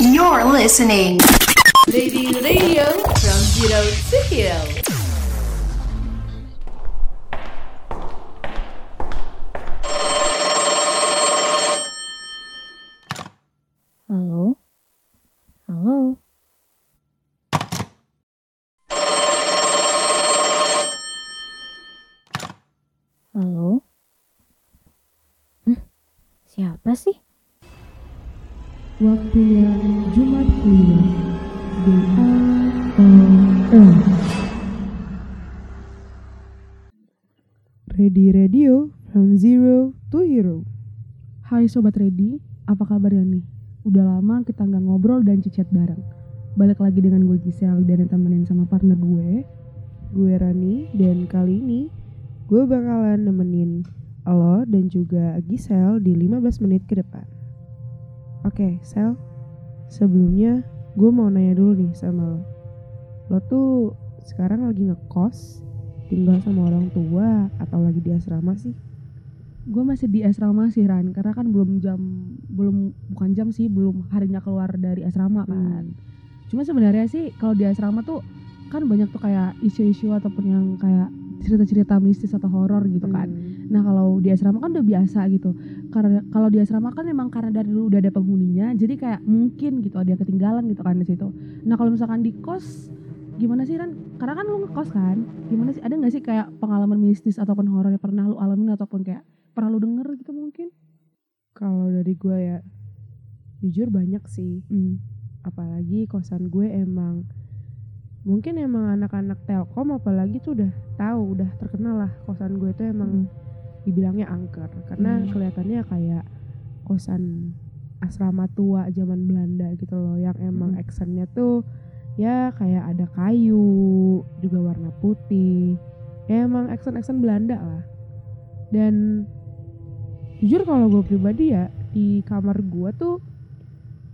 You're listening. Baby Radio from zero to hero. Waktunya Jumat Kliwon di ROM. Ready Radio from Zero to Hero. Hai Sobat Ready, apa kabarnya nih? Udah lama kita nggak ngobrol dan cicat bareng. Balik lagi dengan gue Gisel dan temenin sama partner gue, gue Rani dan kali ini gue bakalan nemenin lo dan juga Gisel di 15 menit ke depan. Oke, Sel. Sebelumnya gue mau nanya dulu nih sama lo. Lo tuh sekarang lagi ngekos, tinggal sama orang tua atau lagi di asrama sih? Gue masih di asrama sih Ran, karena kan belum jam, belum bukan jam sih, belum harinya keluar dari asrama kan. Cuma sebenarnya sih kalau di asrama tuh kan banyak tuh kayak isu-isu ataupun yang kayak cerita-cerita mistis atau horor gitu kan. Nah kalau di asrama kan udah biasa gitu. Karena kalau di asrama kan memang karena dari dulu udah ada penghuninya, jadi kayak mungkin gitu ada yang ketinggalan gitu kan di situ. Nah kalau misalkan di kos gimana sih Ran? Karena kan lu ngekos kan, gimana sih? Ada nggak sih kayak pengalaman mistis ataupun horor yang pernah lu alamin ataupun kayak pernah lu denger gitu mungkin? Kalau dari gue ya, jujur banyak sih. Apalagi kosan gue emang mungkin emang anak-anak telkom apalagi tuh udah tahu udah terkenal lah kosan gue tuh emang dibilangnya angker karena Hmm. kelihatannya kayak kosan asrama tua zaman Belanda gitu loh yang emang Hmm. actionnya tuh ya kayak ada kayu juga warna putih ya emang action action Belanda lah dan jujur kalau gue pribadi ya di kamar gue tuh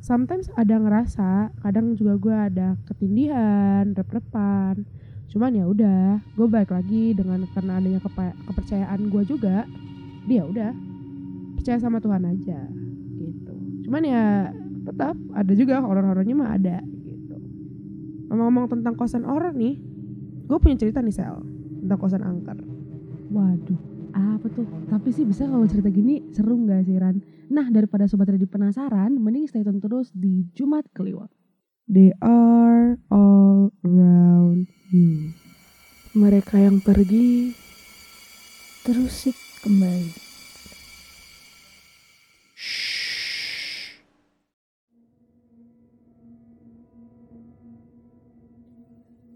sometimes ada ngerasa kadang juga gue ada ketindihan rep-repan cuman ya udah gue balik lagi dengan karena adanya kepa- kepercayaan gue juga dia udah percaya sama Tuhan aja gitu cuman ya tetap ada juga horor-horornya mah ada gitu ngomong-ngomong tentang kosan horor nih gue punya cerita nih sel tentang kosan angker Waduh, apa tuh? Tapi sih bisa kalau cerita gini seru nggak sih Ran? Nah daripada Sobat Ready penasaran, mending stay tune terus di Jumat Kliwon. they are all around you Mereka yang pergi terusik kembali.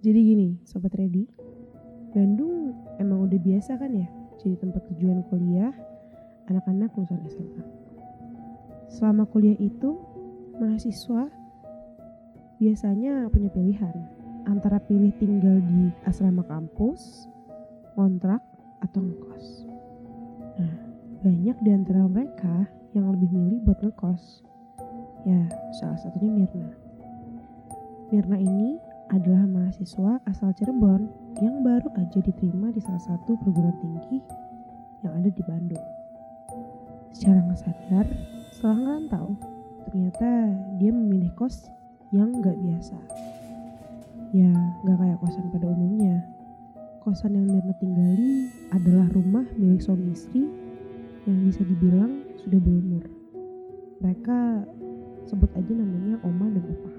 Jadi gini, sobat ready, Bandung emang udah biasa kan ya? Jadi tempat tujuan kuliah anak-anak lulusan SMA. Selama kuliah itu, mahasiswa biasanya punya pilihan antara pilih tinggal di asrama kampus, kontrak, atau ngekos. Nah, banyak di antara mereka yang lebih milih buat ngekos. Ya, salah satunya Mirna. Mirna ini adalah mahasiswa asal Cirebon yang baru aja diterima di salah satu perguruan tinggi yang ada di Bandung. Secara nggak sadar, setelah ngerantau, ternyata dia memilih kos yang nggak biasa. Ya, nggak kayak kosan pada umumnya. Kosan yang Mirna tinggali adalah rumah milik suami istri yang bisa dibilang sudah berumur. Mereka sebut aja namanya Oma dan Opa.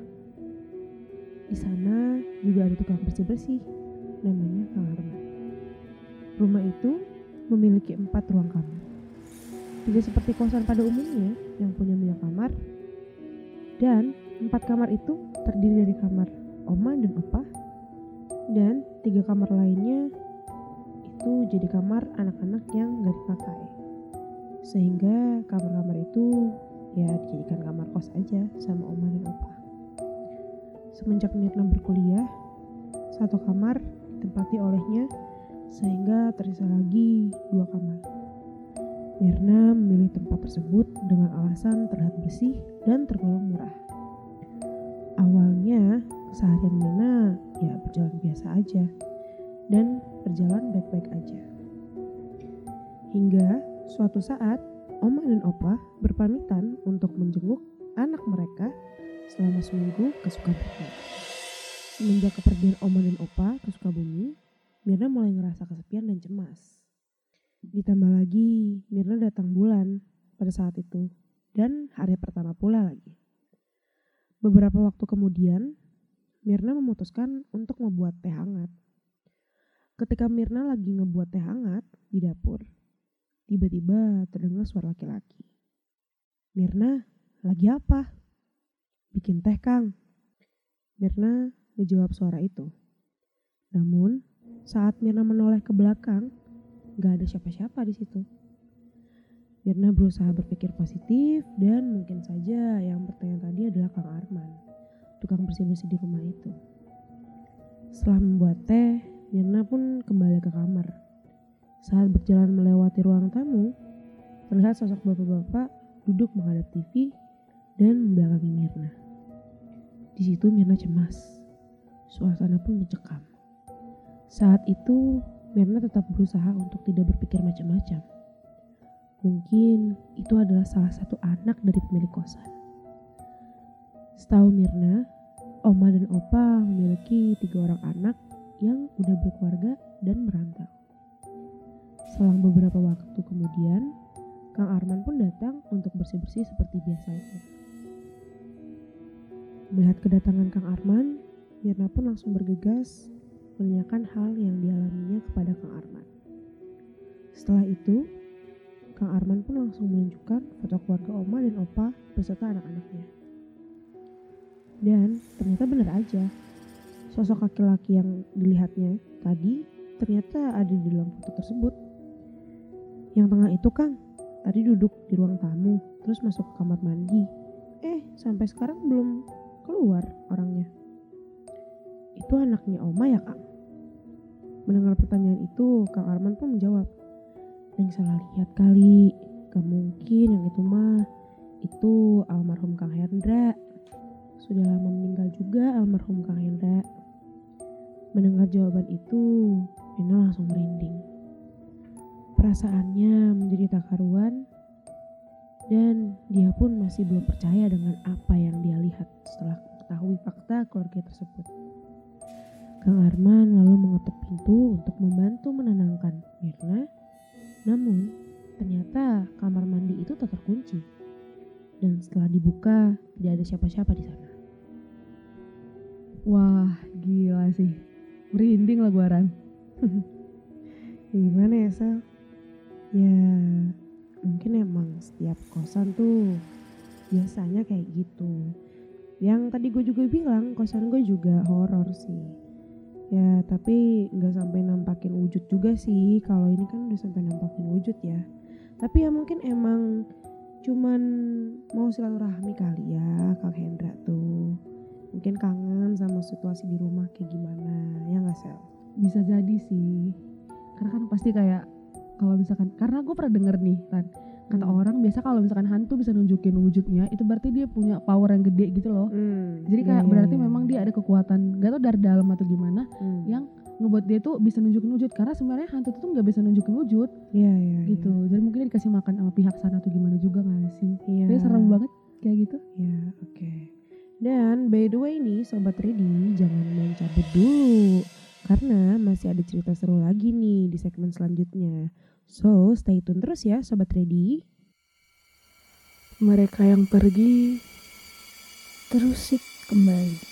Di sana juga ada tukang bersih-bersih, namanya Kang Arman. Rumah itu memiliki empat ruang kamar. Tidak seperti kosan pada umumnya yang punya banyak kamar. Dan empat kamar itu terdiri dari kamar Oma dan Opa. Dan tiga kamar lainnya itu jadi kamar anak-anak yang gak dipakai. Sehingga kamar-kamar itu ya dijadikan kamar kos aja sama Oma dan Opa. Semenjak Mirna berkuliah, satu kamar ditempati olehnya sehingga tersisa lagi dua kamar. Mirna memilih tempat tersebut dengan alasan terlihat bersih dan tergolong murah. Awalnya keseharian Mirna ya berjalan biasa aja dan berjalan baik-baik aja. Hingga suatu saat Oma dan Opa berpamitan untuk menjenguk anak mereka selama seminggu ke Sukabumi. Semenjak kepergian Oma dan Opa ke Sukabumi, Mirna mulai ngerasa kesepian dan cemas. Ditambah lagi, Mirna datang bulan pada saat itu dan hari pertama pula lagi. Beberapa waktu kemudian, Mirna memutuskan untuk membuat teh hangat. Ketika Mirna lagi ngebuat teh hangat di dapur, tiba-tiba terdengar suara laki-laki. Mirna, lagi apa? Bikin teh, Kang. Mirna menjawab suara itu. Namun, saat Mirna menoleh ke belakang, gak ada siapa-siapa di situ. Mirna berusaha berpikir positif dan mungkin saja yang bertanya tadi adalah Kang Arman, tukang bersih-bersih di rumah itu. Setelah membuat teh, Mirna pun kembali ke kamar. Saat berjalan melewati ruang tamu, terlihat sosok bapak-bapak duduk menghadap TV dan membelakangi Mirna. Di situ Mirna cemas. Suasana pun mencekam. Saat itu, Mirna tetap berusaha untuk tidak berpikir macam-macam. Mungkin itu adalah salah satu anak dari pemilik kosan. Setahu Mirna, Oma dan Opa memiliki tiga orang anak yang udah berkeluarga dan merantau. Selang beberapa waktu kemudian, Kang Arman pun datang untuk bersih-bersih seperti biasanya. Melihat kedatangan Kang Arman, Mirna pun langsung bergegas menanyakan hal yang dialaminya kepada Kang Arman. Setelah itu, Kang Arman pun langsung menunjukkan foto keluarga Oma dan Opa beserta anak-anaknya. Dan ternyata benar aja, sosok laki-laki yang dilihatnya tadi ternyata ada di dalam foto tersebut. Yang tengah itu Kang, tadi duduk di ruang tamu, terus masuk ke kamar mandi. Eh, sampai sekarang belum keluar orangnya. Itu anaknya Oma ya Kang? Mendengar pertanyaan itu, Kang Arman pun menjawab, yang salah lihat kali gak mungkin yang itu mah itu almarhum Kang Hendra sudah lama meninggal juga almarhum Kang Hendra mendengar jawaban itu Nina langsung merinding perasaannya menjadi tak karuan dan dia pun masih belum percaya dengan apa yang dia lihat setelah mengetahui fakta keluarga tersebut. Kang Arman lalu mengetuk pintu untuk membantu menenangkan Mirna namun, ternyata kamar mandi itu tak terkunci. Dan setelah dibuka, tidak ada siapa-siapa di sana. Wah, gila sih. Merinding lah gua Ran. Ya gimana ya, Sel? Ya, mungkin emang setiap kosan tuh biasanya kayak gitu. Yang tadi gue juga bilang, kosan gue juga horor sih. Ya tapi nggak sampai nampakin wujud juga sih. Kalau ini kan udah sampai nampakin wujud ya. Tapi ya mungkin emang cuman mau silaturahmi kali ya Kang Hendra tuh. Mungkin kangen sama situasi di rumah kayak gimana ya nggak Sel? Bisa jadi sih. Karena kan pasti kayak kalau misalkan karena gue pernah denger nih kan kata Hmm. orang biasa kalau misalkan hantu bisa nunjukin wujudnya itu berarti dia punya power yang gede gitu loh. Hmm, Jadi iya, kayak iya, berarti iya. memang dia ada kekuatan gak tau dari dalam atau gimana Hmm. yang ngebuat dia tuh bisa nunjukin wujud karena sebenarnya hantu tuh nggak bisa nunjukin wujud Iya iya. gitu. Jadi mungkin dia dikasih makan sama pihak sana atau gimana juga gak sih? Iya. Jadi serem banget kayak gitu. Ya, oke. Dan by the way nih Sobat Ready, jangan main cabut dulu. Karena masih ada cerita seru lagi nih di segmen selanjutnya. So, stay tune terus ya Sobat Ready. Mereka yang pergi terusik kembali.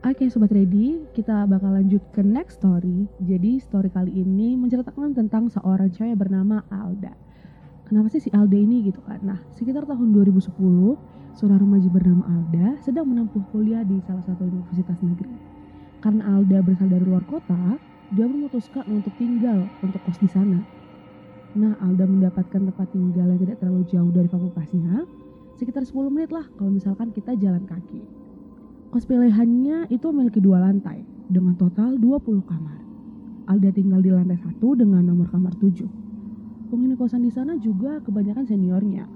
Oke sobat ready, kita bakal lanjut ke next story. Jadi story kali ini menceritakan tentang seorang cewek bernama Alda. Kenapa sih si Alda ini gitu kan? Nah, sekitar tahun 2010, seorang remaja bernama Alda sedang menempuh kuliah di salah satu universitas negeri. Karena Alda berasal dari luar kota, dia memutuskan untuk tinggal untuk kos di sana. Nah, Alda mendapatkan tempat tinggal yang tidak terlalu jauh dari fakultasnya, sekitar 10 menit lah kalau misalkan kita jalan kaki. Kos pilihannya itu memiliki dua lantai dengan total 20 kamar. Alda tinggal di lantai satu dengan nomor kamar 7. Penghuni kosan di sana juga kebanyakan seniornya.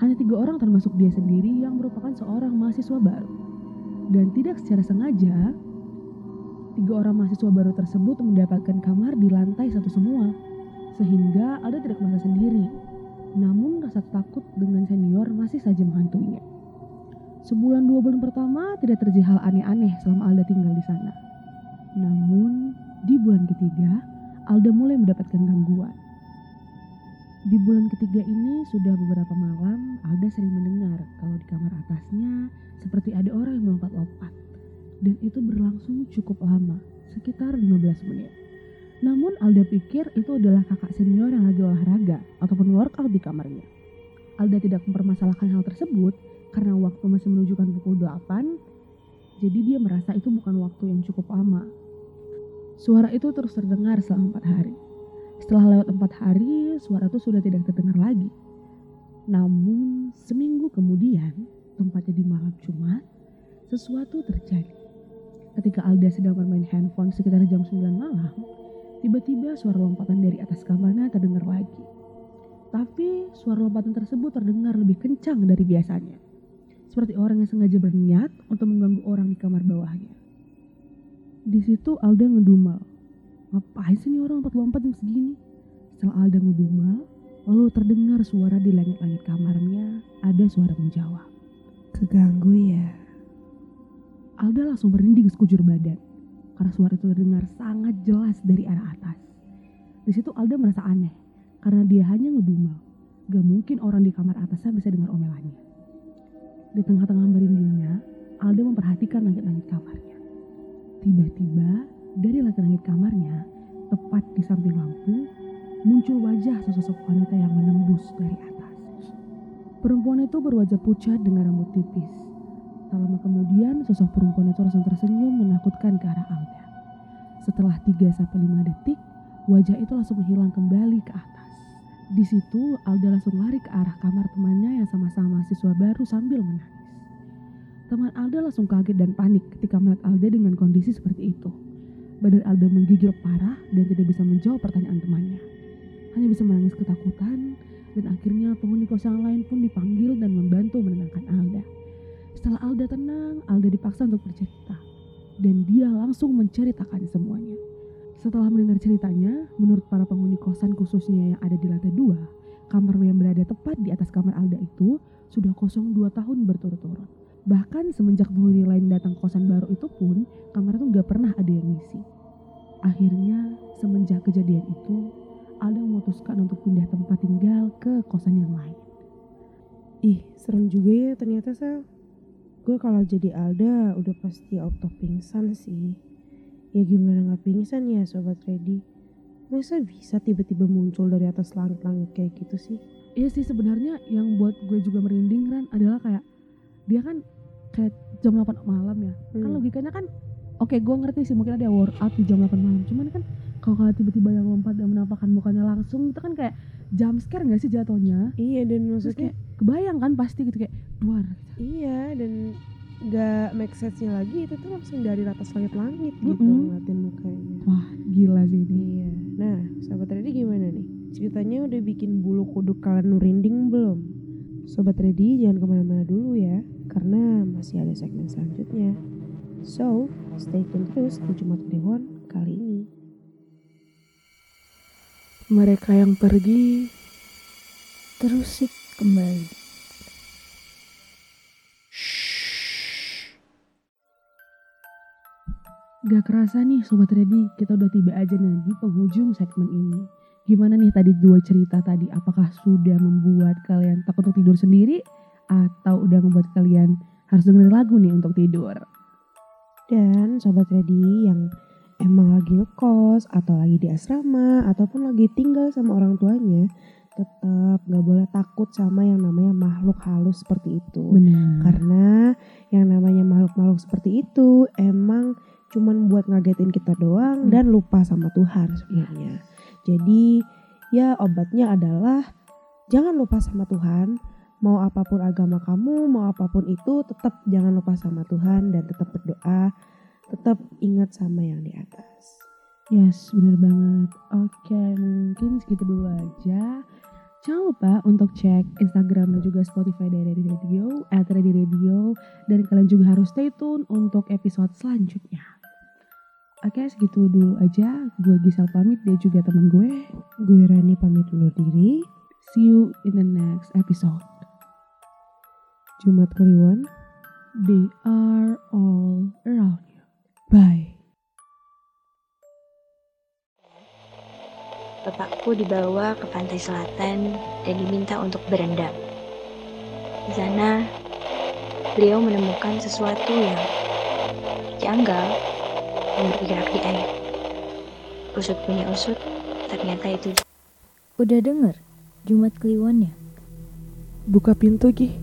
Hanya tiga orang termasuk dia sendiri yang merupakan seorang mahasiswa baru. Dan tidak secara sengaja, tiga orang mahasiswa baru tersebut mendapatkan kamar di lantai satu semua. Sehingga Alda tidak merasa sendiri. Namun rasa takut dengan senior masih saja menghantuinya. Sebulan dua bulan pertama tidak terjadi hal aneh-aneh selama Alda tinggal di sana. Namun di bulan ketiga, Alda mulai mendapatkan gangguan. Di bulan ketiga ini sudah beberapa malam Alda sering mendengar kalau di kamar atasnya seperti ada orang yang melompat-lompat. Dan itu berlangsung cukup lama, sekitar 15 menit. Namun Alda pikir itu adalah kakak senior yang lagi olahraga ataupun workout di kamarnya. Alda tidak mempermasalahkan hal tersebut karena waktu masih menunjukkan pukul 8, jadi dia merasa itu bukan waktu yang cukup lama. Suara itu terus terdengar selama empat hari. Setelah lewat empat hari, suara itu sudah tidak terdengar lagi. Namun seminggu kemudian, tempatnya di malam Jumat, sesuatu terjadi. Ketika Alda sedang bermain handphone sekitar jam 9 malam, tiba-tiba suara lompatan dari atas kamarnya terdengar lagi. Tapi suara lompatan tersebut terdengar lebih kencang dari biasanya. Seperti orang yang sengaja berniat untuk mengganggu orang di kamar bawahnya. Di situ Alda ngedumel. Ngapain sih nih orang lompat-lompat jam segini? Setelah Alda ngedumel, lalu terdengar suara di langit-langit kamarnya, ada suara menjawab. Keganggu ya. Alda langsung merinding sekujur badan karena suara itu terdengar sangat jelas dari arah atas. Di situ Alda merasa aneh karena dia hanya ngedumel. Gak mungkin orang di kamar atasnya bisa dengar omelannya. Di tengah-tengah merindingnya, Alda memperhatikan langit-langit kamarnya. Tiba-tiba dari langit-langit kamarnya, tepat di samping lampu, muncul wajah sesosok wanita yang menembus dari atas. Perempuan itu berwajah pucat dengan rambut tipis. Tak lama kemudian, sosok perempuan itu langsung tersenyum menakutkan ke arah Alda. Setelah 3-5 detik, wajah itu langsung menghilang kembali ke atas. Di situ, Alda langsung lari ke arah kamar temannya yang sama-sama mahasiswa baru sambil menangis. Teman Alda langsung kaget dan panik ketika melihat Alda dengan kondisi seperti itu. Badan Alda menggigil parah dan tidak bisa menjawab pertanyaan temannya. Hanya bisa menangis ketakutan dan akhirnya penghuni kos yang lain pun dipanggil dan membantu menenangkan Alda. Setelah Alda tenang, Alda dipaksa untuk bercerita. Dan dia langsung menceritakan semuanya. Setelah mendengar ceritanya, menurut para penghuni kosan khususnya yang ada di lantai dua, kamar yang berada tepat di atas kamar Alda itu sudah kosong dua tahun berturut-turut. Bahkan semenjak penghuni lain datang kosan baru itu pun, kamar itu nggak pernah ada yang ngisi. Akhirnya, semenjak kejadian itu, Alda memutuskan untuk pindah tempat tinggal ke kosan yang lain. Ih, serem juga ya ternyata Sal. Gue kalau jadi Alda udah pasti auto pingsan sih. Ya gimana gak pingsan ya Sobat Ready? Masa bisa tiba-tiba muncul dari atas langit-langit kayak gitu sih? Iya sih sebenarnya yang buat gue juga merinding Ran adalah kayak dia kan kayak jam 8 malam ya. Kan Hmm. logikanya kan oke gue ngerti sih mungkin ada workout di jam 8 malam. Cuman kan kalau kalau tiba-tiba yang lompat dan menampakkan mukanya langsung itu kan kayak jump scare gak sih jatuhnya? Iya dan Terus maksudnya kayak kebayang kan pasti gitu kayak duar. iya dan gak make sense-nya lagi itu tuh langsung dari atas langit-langit gitu Mm-mm. ngeliatin mukanya. Wah gila sih ini. Iya. Nah, Sobat Ready gimana nih? Ceritanya udah bikin bulu kuduk kalian merinding belum? Sobat Ready jangan ke mana-mana dulu ya, karena masih ada segmen selanjutnya. So, stay tune terus di Jumat Kliwon kali ini. Mereka yang pergi terusik kembali. Gak kerasa nih Sobat Ready, kita udah tiba aja nih di penghujung segmen ini. Gimana nih tadi dua cerita tadi, apakah sudah membuat kalian takut untuk tidur sendiri? Atau udah membuat kalian harus dengerin lagu nih untuk tidur? Dan Sobat Ready yang emang lagi ngekos atau lagi di asrama ataupun lagi tinggal sama orang tuanya, tetap gak boleh takut sama yang namanya makhluk halus seperti itu. Benar. Karena yang namanya makhluk-makhluk seperti itu emang cuman buat ngagetin kita doang Hmm. dan lupa sama Tuhan sebenarnya. Jadi ya obatnya adalah jangan lupa sama Tuhan. Mau apa pun agama kamu, mau apa pun itu tetap jangan lupa sama Tuhan dan tetap berdoa. Tetap ingat sama yang di atas. Yes, bener banget. Oke, mungkin segitu dulu aja. Jangan lupa untuk cek Instagram dan juga Spotify dari Ready Radio, at Radio. Dan kalian juga harus stay tune untuk episode selanjutnya. Oke, segitu dulu aja. Gue Gisel pamit, dia juga teman gue. Gue Rani pamit undur diri. See you in the next episode. Jumat Kliwon. They are all around you. Bye. Bapakku dibawa ke pantai selatan dan diminta untuk berendam. Di sana, beliau menemukan sesuatu yang janggal yang bergerak di air. Usut punya usut, ternyata itu Udah denger Jumat Kliwonnya? Buka pintu Gi.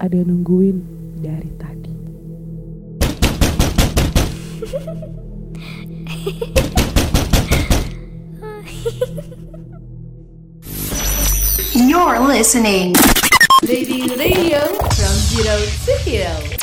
Ada yang nungguin dari tadi. You're listening. Lady Radio from Zero to Hero.